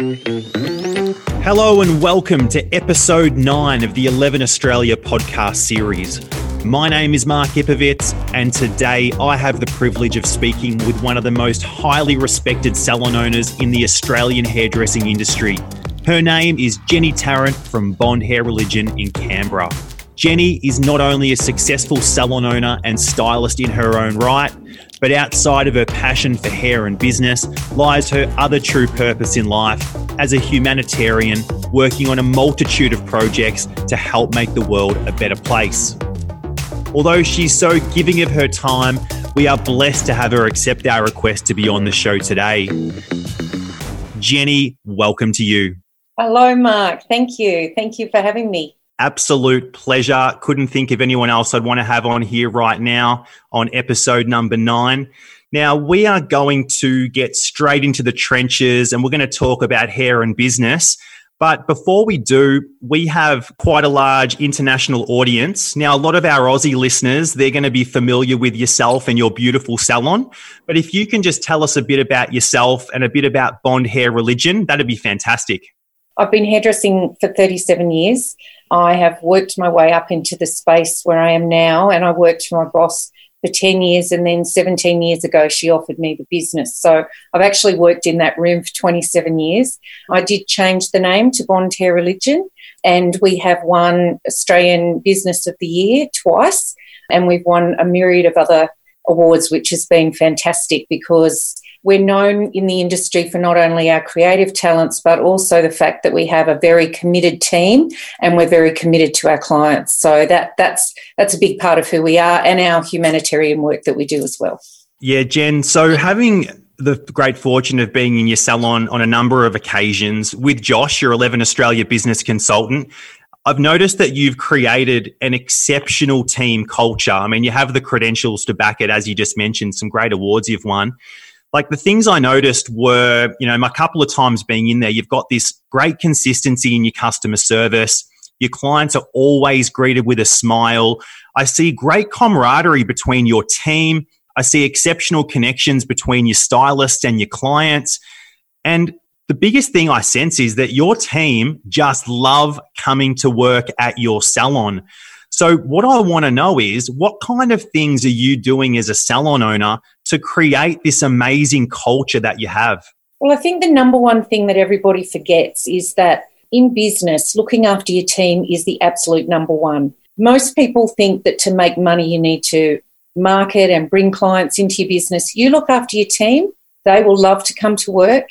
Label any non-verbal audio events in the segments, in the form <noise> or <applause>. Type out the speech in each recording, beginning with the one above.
Hello and welcome to episode 9 of the 11 Australia podcast series. My name is Mark Ipovitz, and today I have the privilege of speaking with one of the most highly respected salon owners in the Australian hairdressing industry. Her name is Jenny Tarrant from Bond Hair Religion in Canberra. Jenny is not only a successful salon owner and stylist in her own right, but outside of her passion for hair and business lies her other true purpose in life as a humanitarian working on a multitude of projects to help make the world a better place. Although she's so giving of her time, we are blessed to have her accept our request to be on the show today. Jenny, welcome to you. Hello, Mark. Thank you. Thank you for having me absolute pleasure. Couldn't think of anyone else I'd want to have on here right now on episode number nine. Now, we are going to get straight into the trenches and we're going to talk about hair and business. But before we do, we have quite a large international audience. Now, a lot of our Aussie listeners, they're going to be familiar with yourself and your beautiful salon. But if you can just tell us a bit about yourself and a bit about Bond Hair Religion, that'd be fantastic. I've been hairdressing for 37 years. I have worked my way up into the space where I am now, and I worked for my boss for 10 years, and then 17 years ago, she offered me the business. So I've actually worked in that room for 27 years. I did change the name to Hair Religion, and we have won Australian Business of the Year twice, and we've won a myriad of other awards, which has been fantastic because we're known in the industry for not only our creative talents, but also the fact that we have a very committed team and we're very committed to our clients. So that that's that's a big part of who we are and our humanitarian work that we do as well. Yeah, Jen. So having the great fortune of being in your salon on a number of occasions with Josh, your 11 Australia business consultant. I've noticed that you've created an exceptional team culture. I mean, you have the credentials to back it, as you just mentioned, some great awards you've won like the things I noticed were, you know, my couple of times being in there, you've got this great consistency in your customer service. Your clients are always greeted with a smile. I see great camaraderie between your team. I see exceptional connections between your stylists and your clients. And the biggest thing I sense is that your team just love coming to work at your salon. So, what I want to know is what kind of things are you doing as a salon owner to create this amazing culture that you have? Well, I think the number one thing that everybody forgets is that in business, looking after your team is the absolute number one. Most people think that to make money, you need to market and bring clients into your business. You look after your team, they will love to come to work.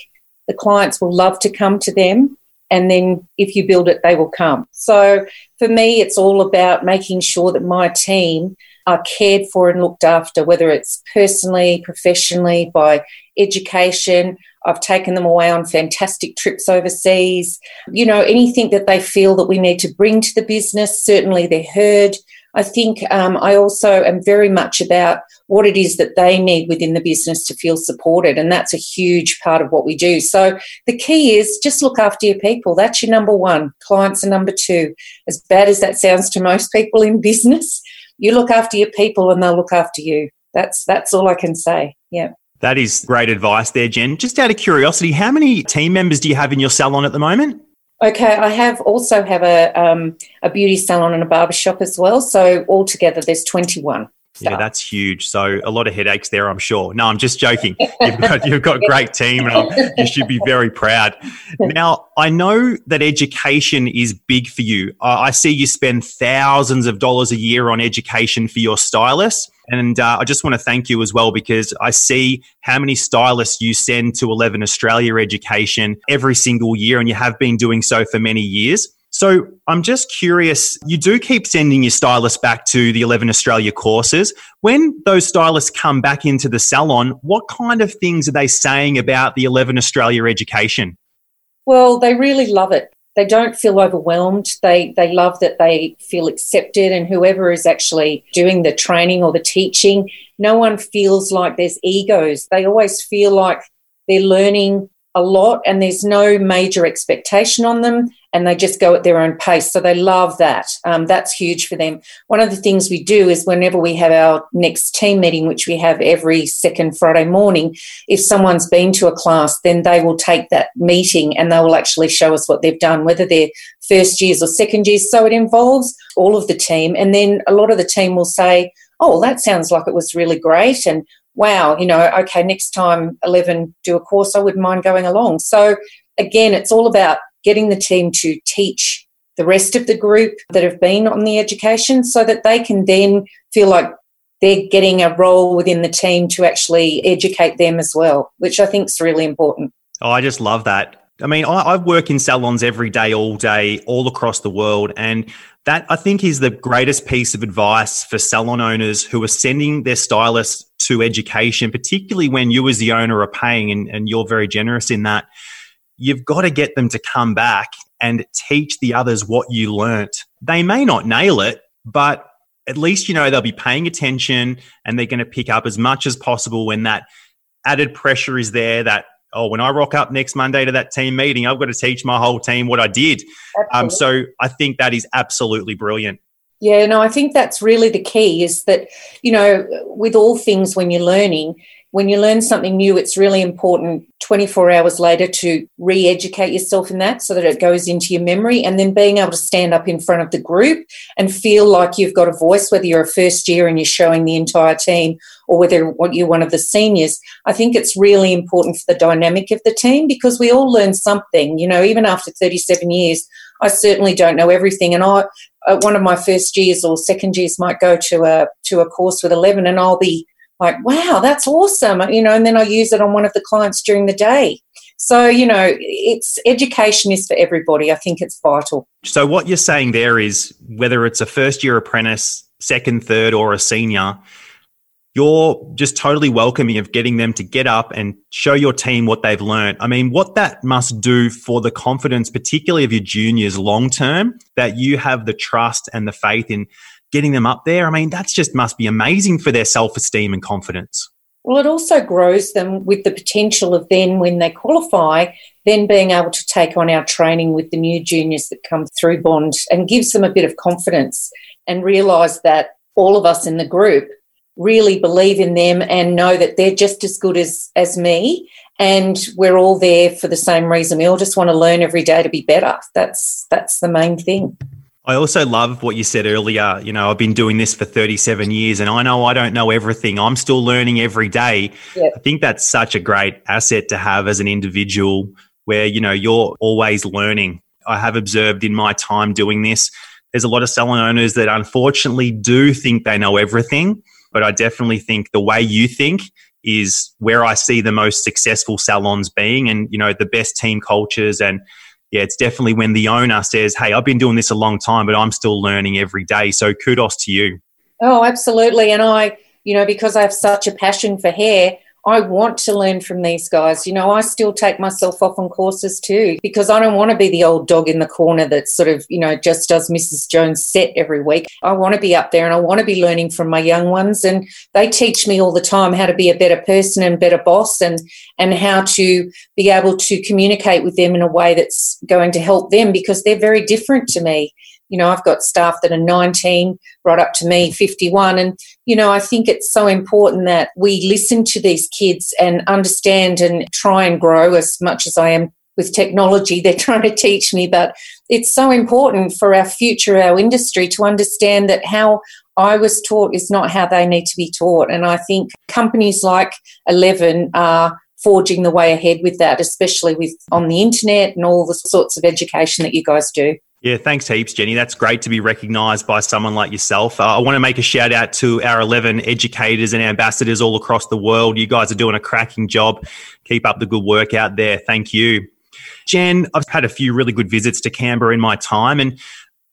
The clients will love to come to them. And then if you build it, they will come. So for me, it's all about making sure that my team are cared for and looked after, whether it's personally, professionally, by education. I've taken them away on fantastic trips overseas. You know, anything that they feel that we need to bring to the business, certainly they're heard. I think um, I also am very much about what it is that they need within the business to feel supported. And that's a huge part of what we do. So the key is just look after your people. That's your number one. Clients are number two. As bad as that sounds to most people in business, you look after your people and they'll look after you. That's that's all I can say. Yeah. That is great advice there, Jen. Just out of curiosity, how many team members do you have in your salon at the moment? Okay, I have also have a um, a beauty salon and a barber shop as well. So altogether, there's 21. Yeah, that's huge. So a lot of headaches there, I'm sure. No, I'm just joking. <laughs> You've got you've got a great team, and I'm, you should be very proud. <laughs> Now, I know that education is big for you. I see you spend thousands of dollars a year on education for your stylists, and uh, I just want to thank you as well because I see how many stylists you send to Eleven Australia Education every single year, and you have been doing so for many years. So I'm just curious, you do keep sending your stylists back to the 11 Australia courses. When those stylists come back into the salon, what kind of things are they saying about the 11 Australia education? Well, they really love it. They don't feel overwhelmed. They they love that they feel accepted and whoever is actually doing the training or the teaching, no one feels like there's egos. They always feel like they're learning a lot and there's no major expectation on them and they just go at their own pace. So they love that. Um, that's huge for them. One of the things we do is whenever we have our next team meeting, which we have every second Friday morning, if someone's been to a class, then they will take that meeting and they will actually show us what they've done, whether they're first years or second years. So it involves all of the team. And then a lot of the team will say, oh, that sounds like it was really great. And wow, you know, okay, next time 11 do a course, I wouldn't mind going along. So again, it's all about getting the team to teach the rest of the group that have been on the education so that they can then feel like they're getting a role within the team to actually educate them as well, which I think is really important. Oh, I just love that. I mean, I, I, work in salons every day, all day, all across the world. And that I think is the greatest piece of advice for salon owners who are sending their stylists to education, particularly when you, as the owner, are paying and, and you're very generous in that. You've got to get them to come back and teach the others what you learnt. They may not nail it, but at least you know they'll be paying attention and they're going to pick up as much as possible when that added pressure is there, that oh, when I rock up next Monday to that team meeting, I've got to teach my whole team what I did. Um, so I think that is absolutely brilliant. Yeah, no, I think that's really the key is that, you know, with all things when you're learning, when you learn something new, it's really important 24 hours later to re educate yourself in that so that it goes into your memory. And then being able to stand up in front of the group and feel like you've got a voice, whether you're a first year and you're showing the entire team or whether you're one of the seniors. I think it's really important for the dynamic of the team because we all learn something. You know, even after 37 years, I certainly don't know everything. And I, uh, one of my first years or second years might go to a to a course with 11 and I'll be like, wow, that's awesome. You know, and then I use it on one of the clients during the day. So, you know, it's education is for everybody. I think it's vital. So, what you're saying there is whether it's a first year apprentice, second, third, or a senior, you're just totally welcoming of getting them to get up and show your team what they've learned. I mean, what that must do for the confidence, particularly of your juniors long term, that you have the trust and the faith in getting them up there. I mean, that's just must be amazing for their self esteem and confidence. Well, it also grows them with the potential of then, when they qualify, then being able to take on our training with the new juniors that come through Bond and gives them a bit of confidence and realise that all of us in the group really believe in them and know that they're just as good as, as me and we're all there for the same reason. We all just want to learn every day to be better. That's that's the main thing. I also love what you said earlier. You know, I've been doing this for 37 years and I know I don't know everything. I'm still learning every day. Yeah. I think that's such a great asset to have as an individual where, you know, you're always learning. I have observed in my time doing this, there's a lot of salon owners that unfortunately do think they know everything. But I definitely think the way you think is where I see the most successful salons being and, you know, the best team cultures and, yeah, it's definitely when the owner says, Hey, I've been doing this a long time, but I'm still learning every day. So kudos to you. Oh, absolutely. And I, you know, because I have such a passion for hair, I want to learn from these guys. You know, I still take myself off on courses too because I don't want to be the old dog in the corner that sort of, you know, just does Mrs. Jones set every week. I want to be up there and I want to be learning from my young ones and they teach me all the time how to be a better person and better boss and and how to be able to communicate with them in a way that's going to help them because they're very different to me you know i've got staff that are 19 right up to me 51 and you know i think it's so important that we listen to these kids and understand and try and grow as much as i am with technology <laughs> they're trying to teach me but it's so important for our future our industry to understand that how I was taught is not how they need to be taught. And I think companies like 11 are forging the way ahead with that, especially with on the internet and all the sorts of education that you guys do. Yeah, thanks heaps, Jenny. That's great to be recognised by someone like yourself. Uh, I want to make a shout out to our 11 educators and ambassadors all across the world. You guys are doing a cracking job. Keep up the good work out there. Thank you. Jen, I've had a few really good visits to Canberra in my time. And,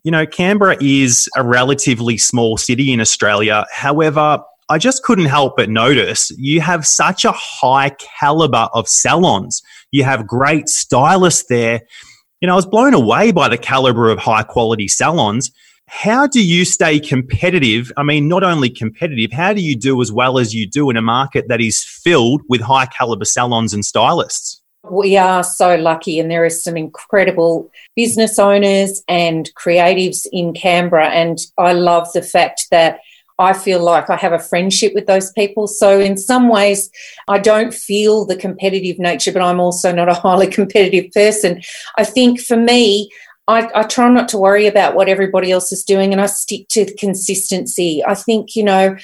you know, Canberra is a relatively small city in Australia. However, I just couldn't help but notice you have such a high caliber of salons. You have great stylists there you know, I was blown away by the caliber of high quality salons. How do you stay competitive? I mean, not only competitive, how do you do as well as you do in a market that is filled with high caliber salons and stylists? We are so lucky, and there are some incredible business owners and creatives in Canberra. And I love the fact that I feel like I have a friendship with those people. So, in some ways, I don't feel the competitive nature, but I'm also not a <laughs> highly competitive person. I think for me, I, I, try not to worry about what everybody else is doing and I stick to consistency. I think, you know,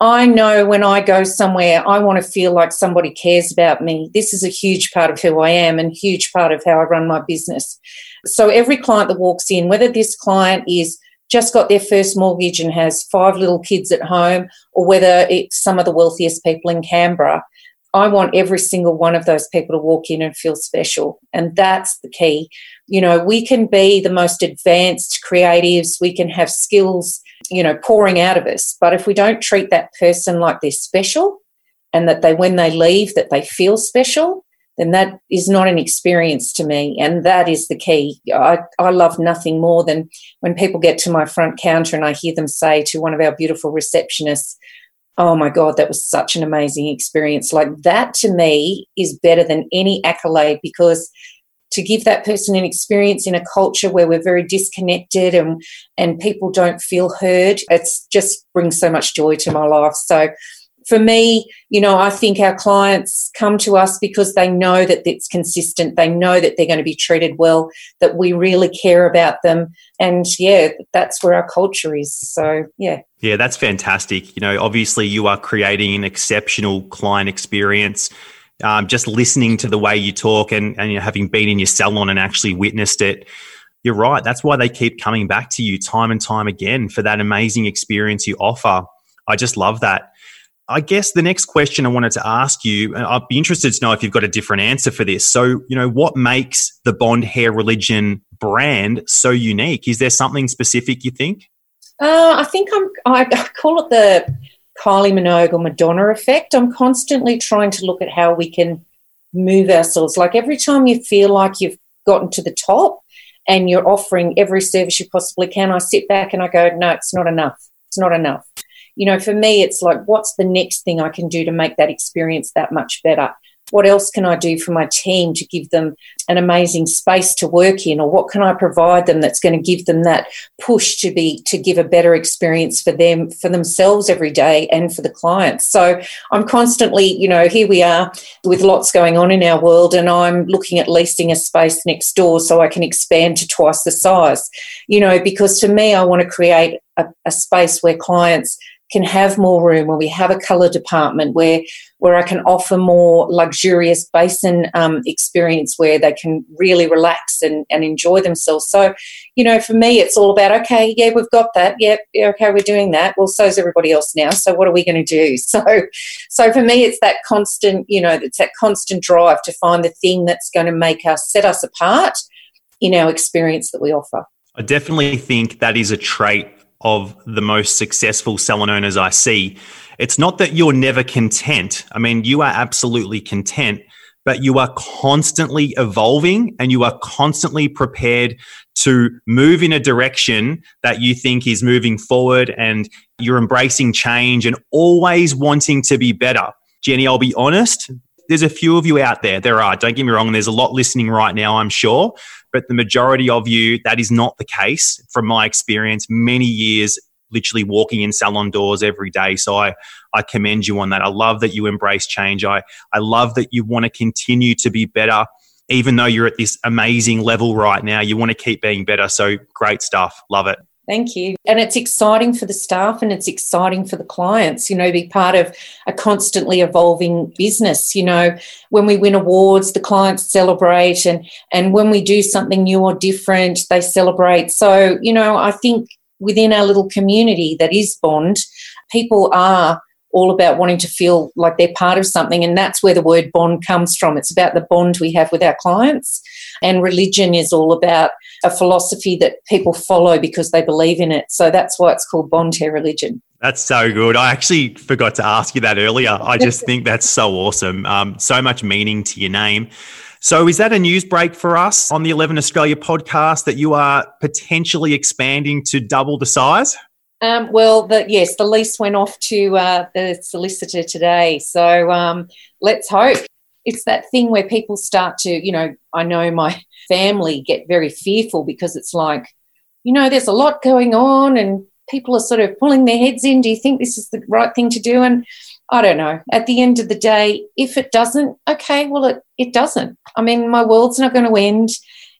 I know when I go somewhere, I want to feel like somebody cares about me. This is a huge part of who I am and huge part of how I run my business. So every client that walks in, whether this client is just got their first mortgage and has five little kids at home, or whether it's some of the wealthiest people in Canberra, I want every single one of those people to walk in and feel special. And that's the key. You know, we can be the most advanced creatives, we can have skills, you know, pouring out of us. But if we don't treat that person like they're special and that they, when they leave, that they feel special, then that is not an experience to me. And that is the key. I, I love nothing more than when people get to my front counter and I hear them say to one of our beautiful receptionists, Oh my God, that was such an amazing experience. Like that to me is better than any accolade because to give that person an experience in a culture where we're very disconnected and and people don't feel heard, it's just brings so much joy to my life. So for me, you know, I think our clients come to us because they know that it's consistent. They know that they're going to be treated well, that we really care about them. And yeah, that's where our culture is. So, yeah. Yeah, that's fantastic. You know, obviously, you are creating an exceptional client experience. Um, just listening to the way you talk and, and you know, having been in your salon and actually witnessed it, you're right. That's why they keep coming back to you time and time again for that amazing experience you offer. I just love that. I guess the next question I wanted to ask you, I'd be interested to know if you've got a different answer for this. So, you know, what makes the Bond Hair Religion brand so unique? Is there something specific you think? Uh, I think I'm, I call it the Kylie Minogue or Madonna effect. I'm constantly trying to look at how we can move ourselves. Like every time you feel like you've gotten to the top and you're offering every service you possibly can, I sit back and I go, no, it's not enough. It's not enough you know, for me, it's like, what's the next thing I can do to make that experience that much better? What else can I do for my team to give them an amazing space to work in? Or what can I provide them that's going to give them that push to be, to give a better experience for them, for themselves every day and for the clients? So I'm constantly, you know, here we are with lots going on in our world and I'm looking at leasing a space next door so I can expand to twice the size, you know, because to me, I want to create a, a space where clients can have more room, where we have a colour department, where where I can offer more luxurious basin um, experience, where they can really relax and, and enjoy themselves. So, you know, for me, it's all about okay, yeah, we've got that, yeah, okay, we're doing that. Well, so's everybody else now. So, what are we going to do? <laughs> So, so for me, it's that constant, you know, it's that constant drive to find the thing that's going to make us set us apart in our experience that we offer. I definitely think that is a trait of the most successful salon owners I see. It's not that you're never content. I mean, you are absolutely content, but you are constantly evolving and you are constantly prepared to move in a direction that you think is moving forward and you're embracing change and always wanting to be better. Jenny, I'll be honest, there's a few of you out there. There are, don't get me wrong, there's a lot listening right now, I'm sure but the majority of you, that is not the case from my experience. Many years literally walking in salon doors every day. So I, I commend you on that. I love that you embrace change. I, I love that you want to continue to be better. Even though you're at this amazing level right now, you want to keep being better. So great stuff. Love it. Thank you. And it's exciting for the staff and it's exciting for the clients, you know, be part of a constantly evolving business. You know, when we win awards, the clients celebrate and and when we do something new or different, they celebrate. So, you know, I think within our little community that is Bond, people are all about wanting to feel like they're part of something. And that's where the word bond comes from. It's about the bond we have with our clients. And religion is all about a philosophy that people follow because they believe in it. So that's why it's called Bond Hair Religion. That's so good. I actually forgot to ask you that earlier. I <laughs> just think that's so awesome. Um, so much meaning to your name. So, is that a news break for us on the 11 Australia podcast that you are potentially expanding to double the size? Um, well, the, yes, the lease went off to uh, the solicitor today. So um, let's hope it's that thing where people start to, you know, I know my family get very fearful because it's like, you know, there's a lot going on and people are sort of pulling their heads in. Do you think this is the right thing to do? And I don't know. At the end of the day, if it doesn't, okay, well, it, it doesn't. I mean, my world's not going to end.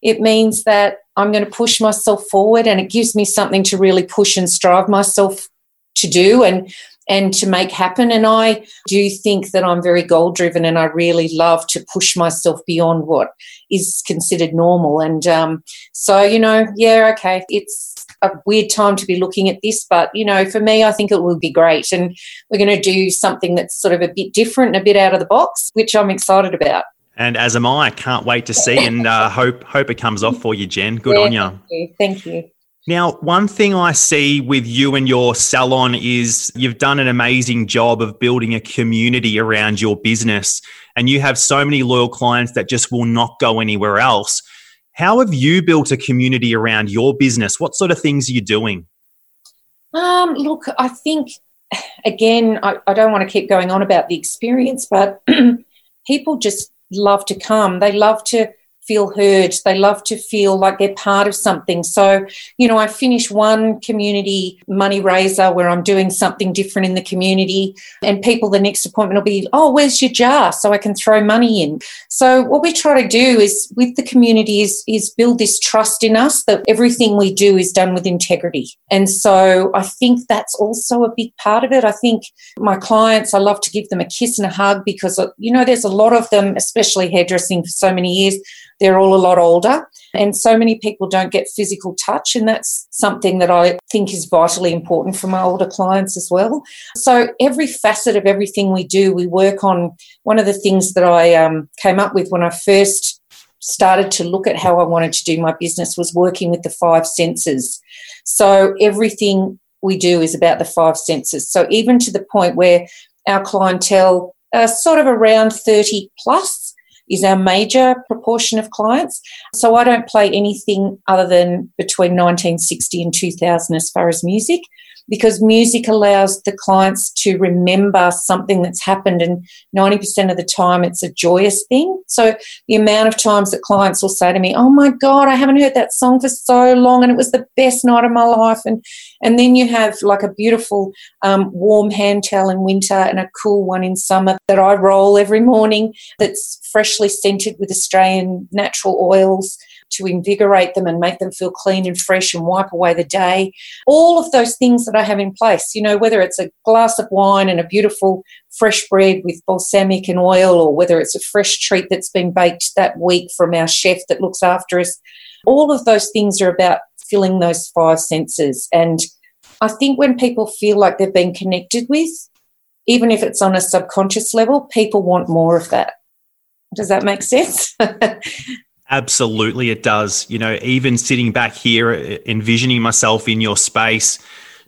It means that I'm going to push myself forward and it gives me something to really push and strive myself to do and and to make happen. And I do think that I'm very goal driven and I really love to push myself beyond what is considered normal. And um, so, you know, yeah, okay, it's a weird time to be looking at this, but you know, for me, I think it will be great. And we're going to do something that's sort of a bit different, and a bit out of the box, which I'm excited about. And as am I. Can't wait to see and uh, hope hope it comes off for you, Jen. Good yeah, on you. Thank you. Thank you. Now, one thing I see with you and your salon is you've done an amazing job of building a community around your business, and you have so many loyal clients that just will not go anywhere else. How have you built a community around your business? What sort of things are you doing? Um, look, I think, again, I, I don't want to keep going on about the experience, but <clears throat> people just love to come. They love to feel heard. They love to feel like they're part of something. So, you know, I finish one community money raiser where I'm doing something different in the community, and people the next appointment will be, oh, where's your jar? So I can throw money in. So what we try to do is with the community is, is build this trust in us that everything we do is done with integrity. And so I think that's also a big part of it. I think my clients, I love to give them a kiss and a hug because, you know, there's a lot of them, especially hairdressing for so many years they're all a lot older, and so many people don't get physical touch, and that's something that I think is vitally important for my older clients as well. So, every facet of everything we do, we work on. One of the things that I um, came up with when I first started to look at how I wanted to do my business was working with the five senses. So, everything we do is about the five senses. So, even to the point where our clientele are sort of around 30 plus, is our major proportion of clients. So I don't play anything other than between 1960 and 2000 as far as music because music allows the clients to remember something that's happened and 90% of the time it's a joyous thing. So the amount of times that clients will say to me oh my god i haven't heard that song for so long and it was the best night of my life and and then you have like a beautiful um, warm hand towel in winter and a cool one in summer that i roll every morning that's freshly scented with australian natural oils to invigorate them and make them feel clean and fresh and wipe away the day. All of those things that I have in place, you know, whether it's a glass of wine and a beautiful fresh bread with balsamic and oil, or whether it's a fresh treat that's been baked that week from our chef that looks after us, all of those things are about filling those five senses. And I think when people feel like they've been connected with, even if it's on a subconscious level, people want more of that. Does that make sense? <laughs> Absolutely, it does. You know, even sitting back here, uh, envisioning myself in your space,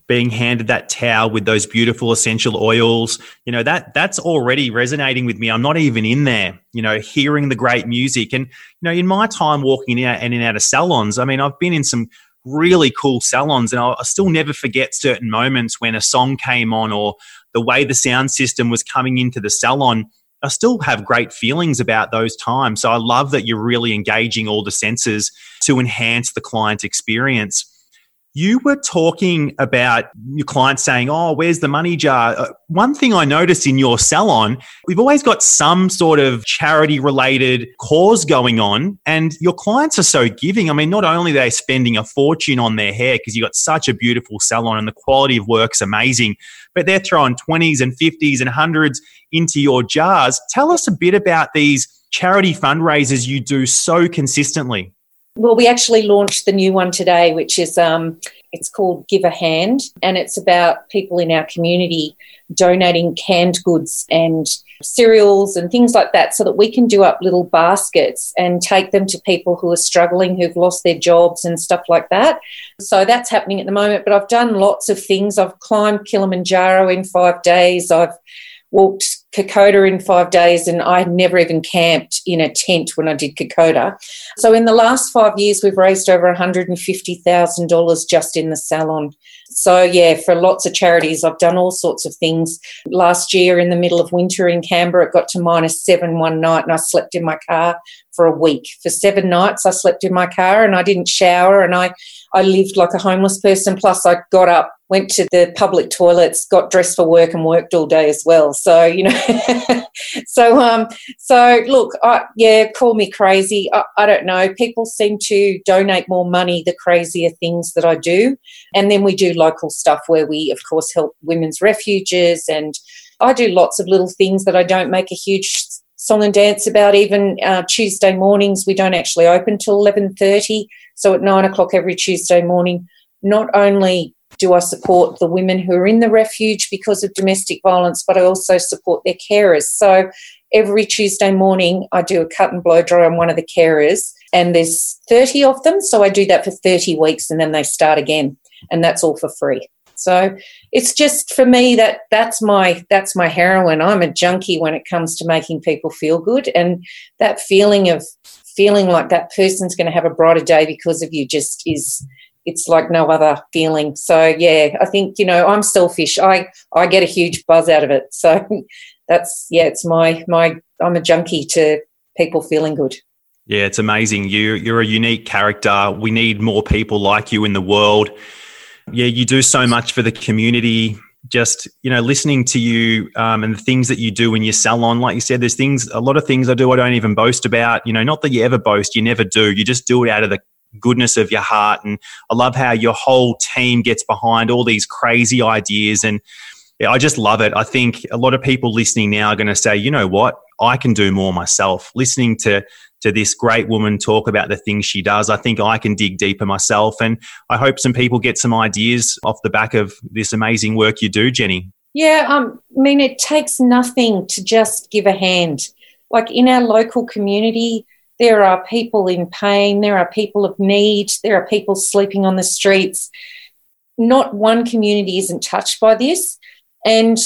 being handed that towel with those beautiful essential oils, you know, that that's already resonating with me. I'm not even in there, you know, hearing the great music. And, you know, in my time walking in and in out of salons, I mean, I've been in some really cool salons and I'll, I still never forget certain moments when a song came on or the way the sound system was coming into the salon I still have great feelings about those times. So I love that you're really engaging all the senses to enhance the client experience. You were talking about your clients saying, Oh, where's the money jar? Uh, one thing I noticed in your salon, we've always got some sort of charity related cause going on, and your clients are so giving. I mean, not only are they spending a fortune on their hair because you've got such a beautiful salon and the quality of work's amazing, but they're throwing 20s and 50s and 100s into your jars. Tell us a bit about these charity fundraisers you do so consistently. Well, we actually launched the new one today, which is um, it's called Give a Hand, and it's about people in our community donating canned goods and cereals and things like that, so that we can do up little baskets and take them to people who are struggling, who've lost their jobs and stuff like that. So that's happening at the moment. But I've done lots of things. I've climbed Kilimanjaro in five days. I've walked Kokoda in five days, and I had never even camped in a tent when I did Kokoda. So, in the last five years, we've raised over $150,000 just in the salon. so, yeah, for lots of charities, I've done all sorts of things. Last year, in the middle of winter in Canberra, it got to minus seven one night, and I slept in my car for a week. For seven nights, I slept in my car and I didn't shower, and I, I lived like a homeless person. Plus, I got up, went to the public toilets, got dressed for work, and worked all day as well. So, you know, <laughs> so, um, so look, I, yeah, call me crazy. I, I don't know. People seem to donate more money the crazier things that I do. And then we do local stuff where we, of course, help women's refuges and I do lots of little things that I don't make a huge song and dance about. Even uh, Tuesday mornings, we don't actually open till eleven thirty. So at nine o'clock every Tuesday morning, not only do I support the women who are in the refuge because of domestic violence, but I also support their carers. So every Tuesday morning, I do a cut and blow dry on one of the carers, and there's 30 of them. So I do that for 30 weeks and then they start again, and that's all for free. So it's just for me that that's my that's my heroin. I'm a junkie when it comes to making people feel good, and that feeling of feeling like that person's going to have a brighter day because of you just is it's like no other feeling. So yeah, I think you know I'm selfish. I I get a huge buzz out of it. So <laughs> that's yeah, it's my my I'm a junkie to people feeling good. Yeah, it's amazing. You you're a unique character. We need more people like you in the world yeah, you do so much for the community. Just you know, listening to you um, and the things that you do in your salon, like you said, there's things, a lot of things I do I don't even boast about. You know, not that you ever boast, you never do. You just do it out of the goodness of your heart. And I love how your whole team gets behind all these crazy ideas. And yeah, I just love it. I think a lot of people listening now are going to say, you know what, I can do more myself. Listening to to this great woman talk about the things she does. I think I can dig deeper myself. And I hope some people get some ideas off the back of this amazing work you do, Jenny. Yeah, um, I mean, it takes nothing to just give a hand. Like in our local community, there are people in pain, there are people of need, there are people sleeping on the streets. Not one community isn't touched by this. And,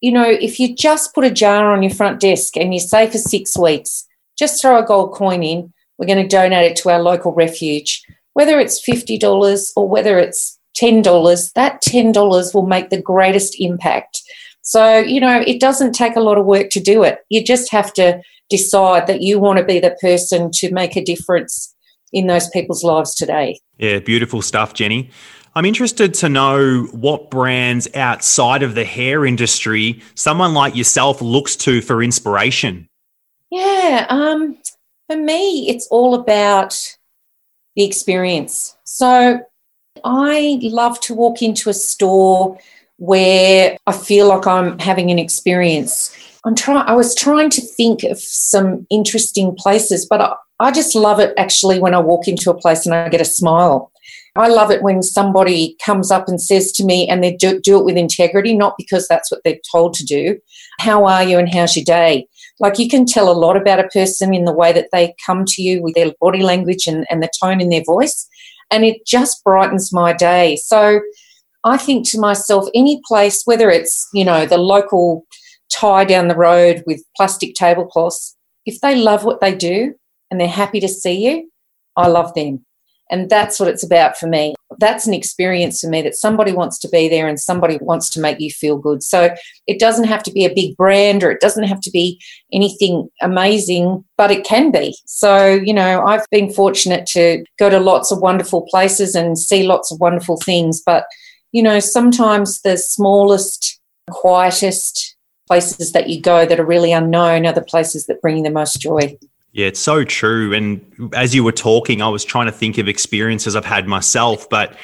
you know, if you just put a jar on your front desk and you say for six weeks, just throw a gold coin in. We're going to donate it to our local refuge. Whether it's $50 or whether it's $10, that $10 will make the greatest impact. So, you know, it doesn't take a lot of work to do it. You just have to decide that you want to be the person to make a difference in those people's lives today. Yeah, beautiful stuff, Jenny. I'm interested to know what brands outside of the hair industry someone like yourself looks to for inspiration. Yeah, um, for me, it's all about the experience. So I love to walk into a store where I feel like I'm having an experience. I'm trying. I was trying to think of some interesting places, but I, I just love it actually when I walk into a place and I get a smile. I love it when somebody comes up and says to me, and they do, do it with integrity, not because that's what they're told to do. How are you and how's your day? Like you can tell a lot about a person in the way that they come to you with their body language and, and the tone in their voice. And it just brightens my day. So I think to myself, any place, whether it's, you know, the local Thai down the road with plastic tablecloths, if they love what they do and they're happy to see you, I love them. And that's what it's about for me. That's an experience for me that somebody wants to be there and somebody wants to make you feel good. So it doesn't have to be a big brand or it doesn't have to be anything amazing, but it can be. So, you know, I've been fortunate to go to lots of wonderful places and see lots of wonderful things. But, you know, sometimes the smallest, quietest places that you go that are really unknown are the places that bring you the most joy. Yeah, it's so true. And as you were talking, I was trying to think of experiences I've had myself, but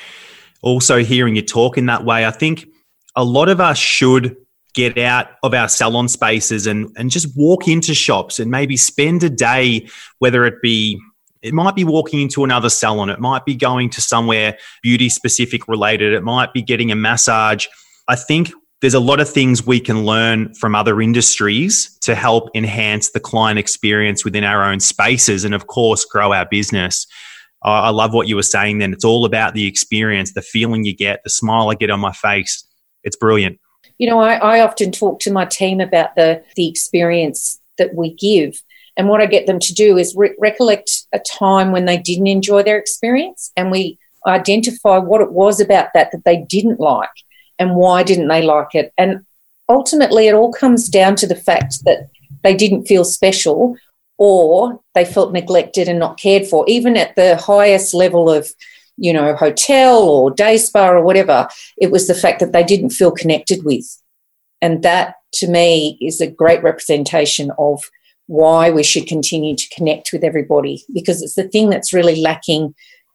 also hearing you talk in that way, I think a lot of us should get out of our salon spaces and, and just walk into shops and maybe spend a day, whether it be it might be walking into another salon, it might be going to somewhere beauty specific related, it might be getting a massage. I think there's a lot of things we can learn from other industries to help enhance the client experience within our own spaces and, of course, grow our business. I love what you were saying then. It's all about the experience, the feeling you get, the smile I get on my face. It's brilliant. You know, I, I often talk to my team about the, the experience that we give. And what I get them to do is re- recollect a time when they didn't enjoy their experience. And we identify what it was about that that they didn't like and why didn't they like it. And ultimately, it all comes down to the fact that they didn't feel special or they felt neglected and not cared for, even at the highest level of, you know, hotel or day spa or whatever. It was the fact that they didn't feel connected with. And that to me is a great representation of why we should continue to connect with everybody because it's the thing that's really lacking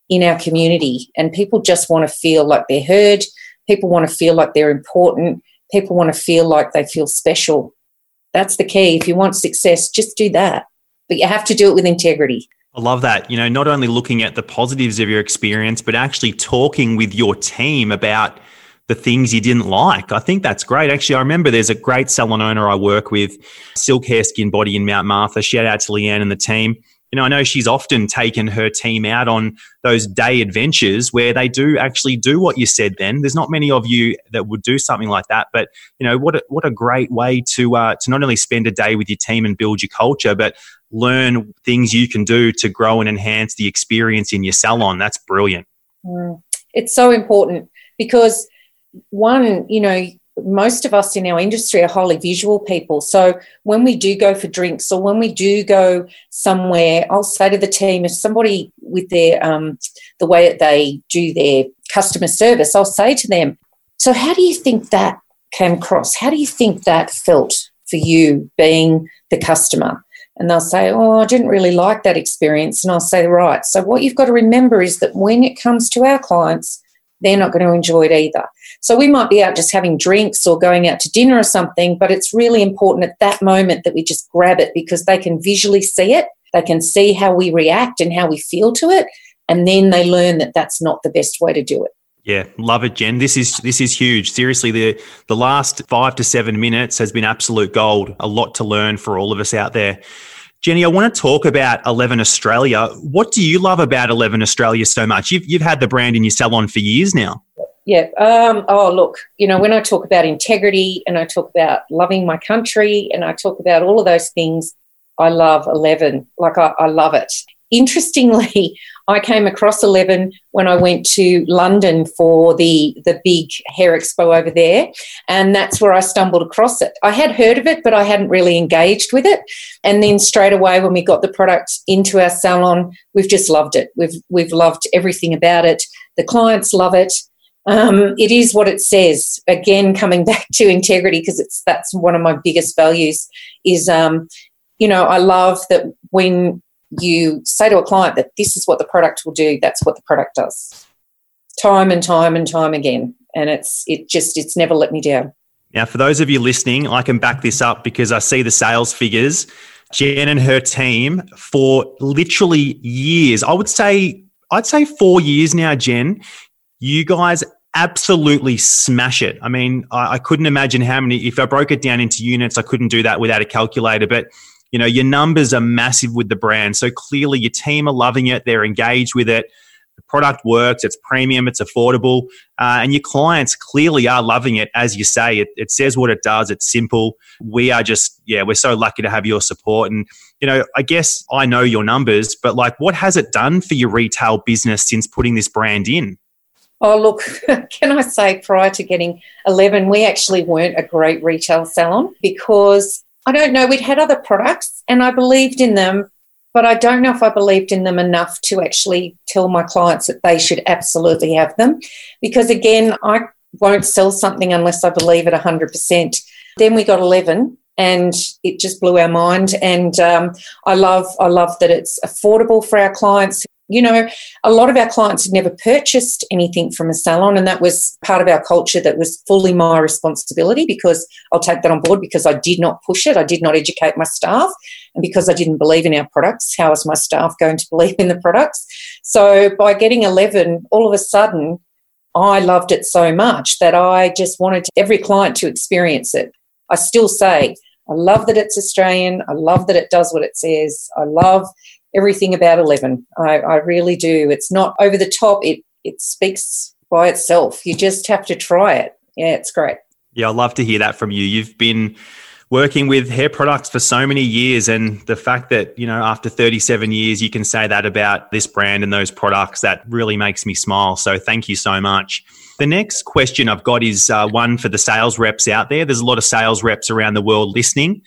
in our community. And people just want to feel like they're heard, people want to feel like they're important, people want to feel like they feel special. That's the key. If you want success, just do that. But you have to do it with integrity. I love that. You know, not only looking at the positives of your experience, but actually talking with your team about the things you didn't like. I think that's great. Actually, I remember there's a great salon owner I work with, Silk Hair Skin Body in Mount Martha. Shout out to Leanne and the team. You know, I know she's often taken her team out on those day adventures where they do actually do what you said. Then there's not many of you that would do something like that, but you know what? A, what a great way to uh, to not only spend a day with your team and build your culture, but learn things you can do to grow and enhance the experience in your salon. That's brilliant. Mm. It's so important because one, you know, most of us in our industry are highly visual people. So when we do go for drinks or when we do go somewhere, I'll say to the team, if somebody with their um, the way that they do their customer service, I'll say to them, "So how do you think that came across? How do you think that felt for you being the customer?" And they'll say, "Oh, I didn't really like that experience." And I'll say, "Right. So what you've got to remember is that when it comes to our clients." They're not going to enjoy it either. So we might be out just having drinks or going out to dinner or something, but it's really important at that moment that we just grab it because they can visually see it, they can see how we react and how we feel to it, and then they learn that that's not the best way to do it. Yeah, love it, Jen. This is this is huge. Seriously, the the last five to seven minutes has been absolute gold. A lot to learn for all of us out there. Jenny, I want to talk about 11 Australia. What do you love about 11 Australia so much? You've, you've had the brand in your salon for years now. Yeah. Um, oh, look, you know, when I talk about integrity and I talk about loving my country and I talk about all of those things, I love 11. Like, I, I love it. Interestingly, <laughs> I came across Eleven when I went to London for the the big hair expo over there, and that's where I stumbled across it. I had heard of it, but I hadn't really engaged with it. And then straight away, when we got the product into our salon, we've just loved it. We've we've loved everything about it. The clients love it. Um, it is what it says. Again, coming <laughs> back to integrity because it's that's one of my biggest values. Is um, you know I love that when you say to a client that this is what the product will do, that's what the product does. Time and time and time again. And it's it just it's never let me down. Now, for those of you listening, I can back this up because I see the sales figures. Jen and her team for literally years. I would say I'd say 4 years now, Jen. You guys absolutely smash it. I mean, I, I couldn't imagine how many if I broke it down into units, I couldn't do that without a calculator, but you know, your numbers are massive with the brand. So clearly your team are loving it. They're engaged with it. The product works. It's premium. It's affordable. Uh, and your clients clearly are loving it. As you say, it, it says what it does. It's simple. We are just, yeah, we're so lucky to have your support. And, you know, I guess I know your numbers, but like what has it done for your retail business since putting this brand in? Oh, look, <laughs> can I say prior to getting 11, we actually weren't a great retail salon because I don't know. We'd had other products and I believed in them, but I don't know if I believed in them enough to actually tell my clients that they should absolutely have them. Because again, I won't sell something unless I believe it 100%. Then we got 11 and it just blew our mind. And um, I love, I love that it's affordable for our clients you know, a lot of our clients had never purchased anything from a salon, and that was part of our culture that was fully my responsibility because I'll take that on board because I did not push it, I did not educate my staff, and because I didn't believe in our products, how is my staff going to <laughs> believe in the products? So by getting 11, all of a sudden, I loved it so much that I just wanted every client to experience it. I still say, I love that it's Australian. I love that it does what it says. I love everything about 11. I, I really do. It's not over the top, it, it speaks by itself. You just have to try it. Yeah, it's great. Yeah, I love to hear that from you. You've been working with hair products for so many years and the fact that you know after 37 years you can say that about this brand and those products that really makes me smile so thank you so much the next question i've got is uh, one for the sales reps out there there's a lot of sales reps around the world listening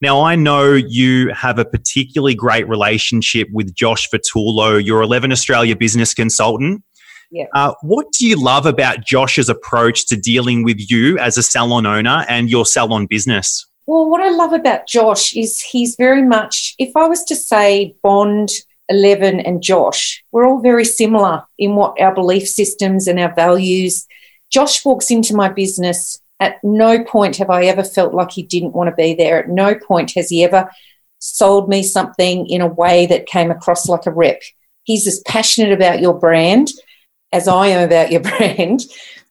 now i know you have a particularly great relationship with josh Vitullo, your 11 australia business consultant yeah. Uh, what do you love about Josh's approach to dealing with you as a salon owner and your salon business? Well, what I love about Josh is he's very much, if I was to say Bond, 11, and Josh, we're all very similar in what our belief systems and our values. Josh walks into my business. At no point have I ever felt like he didn't want to be there. At no point has he ever sold me something in a way that came across like a rep. He's as passionate about your brand as I am about your <laughs> brand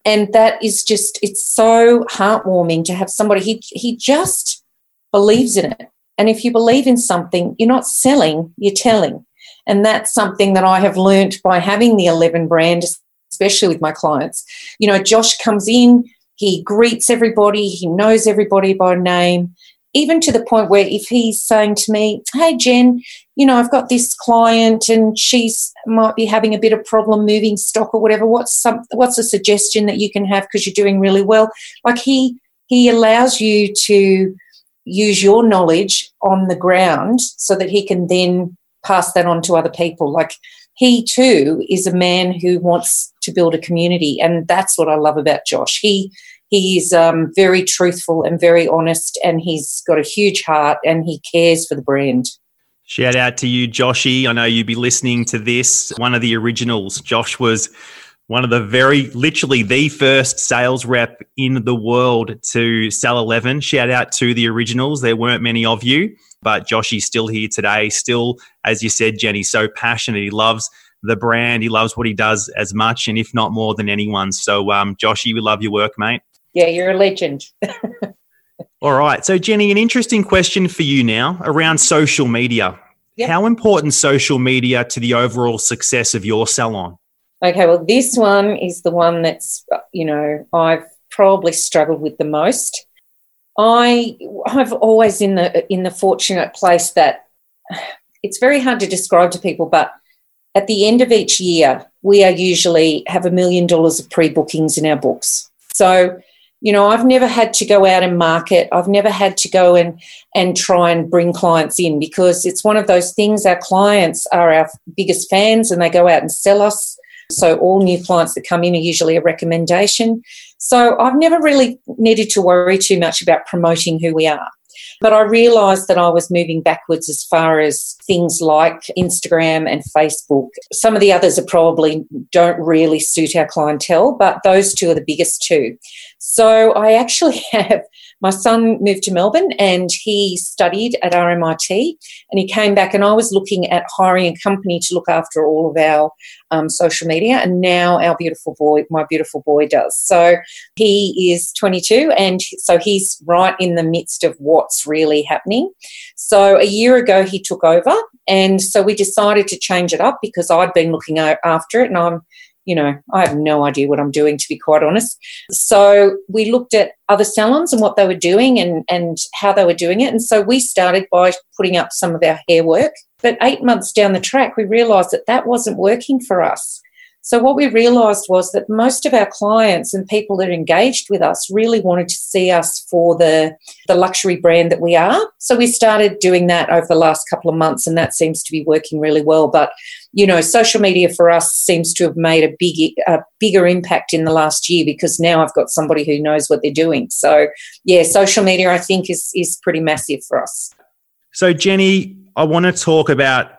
and that is just it's so heartwarming to have somebody he he just believes in it and if you believe in something you're not selling you're telling and that's something that i have learnt by having the 11 brand especially with my clients you know josh comes in he greets everybody he knows everybody by name even to the point where if he's saying to me, Hey, Jen, you know, I've got this client and she's might be having a bit of problem moving stock or whatever. What's some, what's a suggestion that you can have because you're doing really well? Like he, he allows you to use your knowledge on the ground so that he can then pass that on to other people. Like he too is a man who wants to build a community. And that's what I love about Josh. He, He's um, very truthful and very honest, and he's got a huge heart and he cares for the brand. Shout out to you, Joshy. I know you'd be listening to this. One of the originals. Josh was one of the very, literally the first sales rep in the world to sell 11. Shout out to the originals. There weren't many of you, but Joshy's still here today. Still, as you said, Jenny, so passionate. He loves the brand. He loves what he does as much and if not more than anyone. So, um, Joshy, we love your work, mate. Yeah, you're a legend. <laughs> All right. So, Jenny, an interesting question for you now around social media. Yep. How important social media to the overall success of your salon? Okay, well, this one is the one that's, you know, I've probably struggled with the most. I I've always in the in the fortunate place that <sighs> it's very hard to describe to people, but at the end of each year, we are usually have a million dollars of pre-bookings in our books. So you know i've never had to go out and market. I've never had to go and and try and bring clients in because it's one of those things our clients are our biggest fans and they go out and sell us. So all new clients that come in are usually a recommendation. So i've never really needed to worry too much about promoting who we are but I realized that I was moving backwards as far as things like Instagram and Facebook. Some of the others are probably don't really suit our clientele, but those two are the biggest two. So I actually <laughs> have my son moved to Melbourne and he studied at RMIT and he came back and I was looking at hiring a company to look after all of our um, social media and now our beautiful boy, my beautiful boy does. So he is 22 and so he's right in the midst of what's really happening. So a year ago he took over and so we decided to change it up because I'd been looking after it and I'm you know, I have no idea what I'm doing, to be quite honest. So we looked at other salons and what they were doing and, and how they were doing it. And so we started by putting up some of our hair work. But eight months down the track, we realised that that wasn't working for us. So what we realized was that most of our clients and people that engaged with us really wanted to see us for the, the luxury brand that we are. So we started doing that over the last couple of months and that seems to be working really well. But, you know, social media for us seems to have made a big, a bigger impact in the last year because now I've got somebody who knows what they're doing. So yeah, social media I think is, is pretty massive for us. So Jenny, I want to talk about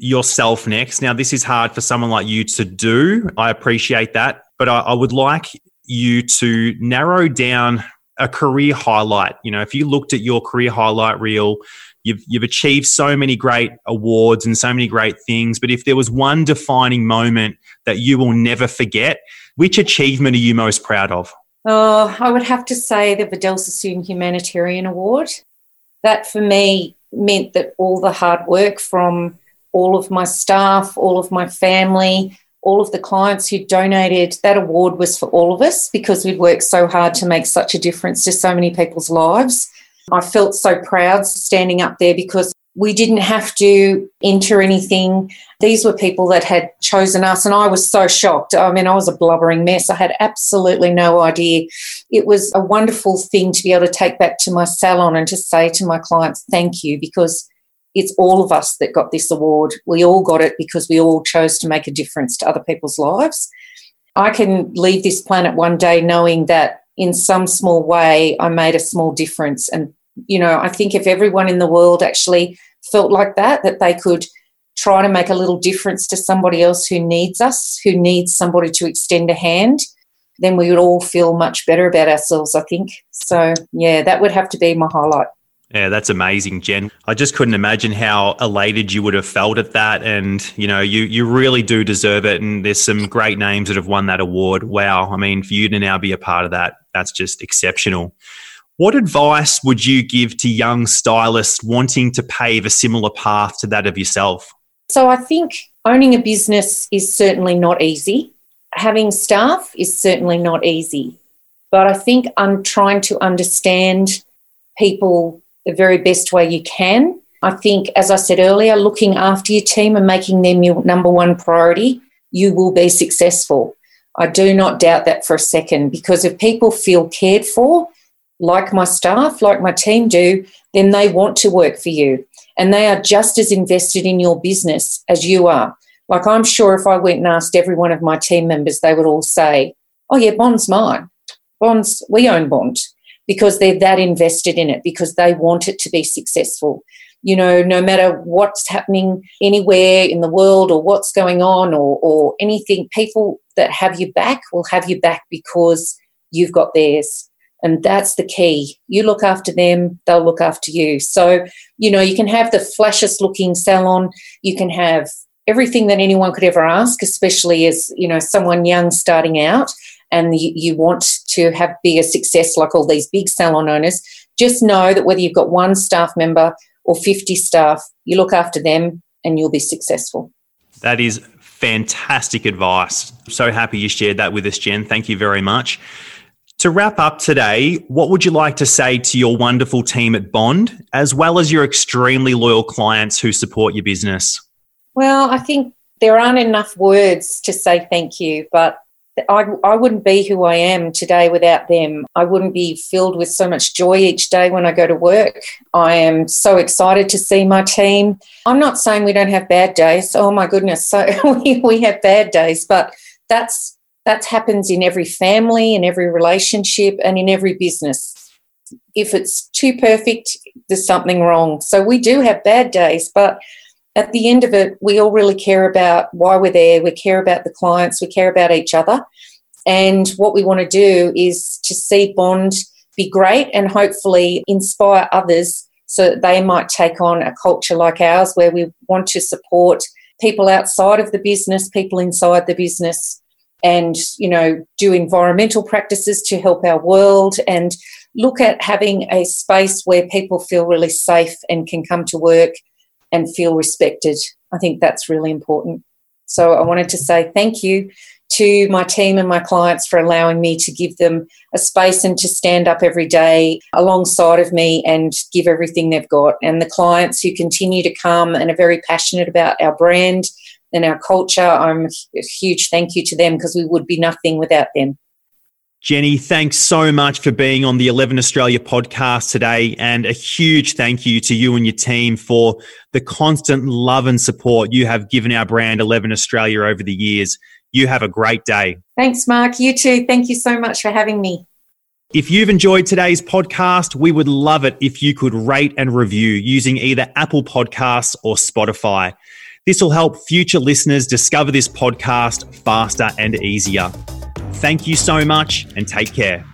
yourself next. Now, this is hard for someone like you to do. I appreciate that. But I, I, would like you to narrow down a career highlight. You know, if you looked at your career highlight reel, you've, you've achieved so many great awards and so many great things. But if there was one defining moment that you will never forget, which achievement are you most proud of? Oh, I would have to say the Vidal Sassoon Humanitarian Award. That for me meant that all the hard work from all of my staff, all of my family, all of the clients who donated. That award was for all of us because we'd worked so hard to make such a difference to so many people's lives. I felt so proud standing up there because we didn't have to enter anything. These were people that had chosen us, and I was so shocked. I mean, I was a blubbering mess. I had absolutely no idea. It was a wonderful thing to be able to take back to my salon and to say to my clients, thank you, because it's all of us that got this award. We all got it because we all chose to make a difference to other people's lives. I can leave this planet one day knowing that in some small way I made a small difference. And, you know, I think if everyone in the world actually felt like that, that they could try to make a little difference to somebody else who needs us, who needs somebody to extend a hand, then we would all feel much better about ourselves, I think. So, yeah, that would have to be my highlight. Yeah, that's amazing, Jen. I just couldn't imagine how elated you would have felt at that. And, you know, you, you really do deserve it. And there's some great names that have won that award. Wow. I mean, for you to now be a part of that, that's just exceptional. What advice would you give to young stylists wanting to pave a similar path to that of yourself? So I think owning a business is certainly not easy. Having staff is certainly not easy. But I think I'm trying to understand people the very best way you can. I think, as I said earlier, looking after your team and making them your number one priority, you will be successful. I do not doubt that for a second because if people feel cared for, like my staff, like my team do, then they want to work for you and they are just as invested in your business as you are. Like I'm sure if I went and asked every one of my team members, they would all say, Oh, yeah, Bond's mine. Bond's, we own Bond because they're that invested in it, because they want it to be successful. You know, no matter what's happening anywhere in the world or what's going on or, or anything, people that have you back will have you back because you've got theirs. And that's the key. You look after them, they'll look after you. So, you know, you can have the flashiest looking salon, you can have everything that anyone could ever ask, especially as, you know, someone young starting out and you, you want to have be a success like all these big salon owners. Just know that whether you've got one staff member or 50 staff, you look after them and you'll be successful. That is fantastic advice. So happy you shared that with us, Jen. Thank you very much. To wrap up today, what would you like to say to your wonderful team at Bond, as well as your extremely loyal clients who support your business? Well, I think there aren't enough words to say thank you, but I, I wouldn't be who I am today without them. I wouldn't be filled with so much joy each day when I go to work. I am so excited to see my team. I'm not saying we don't have bad days. Oh my goodness. So <laughs> we, we have bad days, but that's that happens in every family, in every relationship, and in every business. If it's too perfect, there's something wrong. So we do have bad days, but at the end of it, we all really care about why we're there. We care about the clients, we care about each other. And what we want to do is to see Bond be great and hopefully inspire others so that they might take on a culture like ours where we want to support people outside of the business, people inside the business, and you know do environmental practices to help our world and look at having a space where people feel really safe and can come to work and feel respected i think that's really important so i wanted to say thank you to my team and my clients for allowing me to give them a space and to stand up every day alongside of me and give everything they've got. And the clients who continue to come and are very passionate about our brand and our culture. I'm a huge thank you to them because we would be nothing without them. Jenny, thanks so much for being on the 11 Australia podcast today. And a huge thank you to you and your team for the constant love and support you have given our brand 11 Australia over the years. You have a great day. Thanks, Mark. You too. Thank you so much for having me. If you've enjoyed today's podcast, we would love it if you could rate and review using either Apple Podcasts or Spotify. This will help future listeners discover this podcast faster and easier. Thank you so much and take care.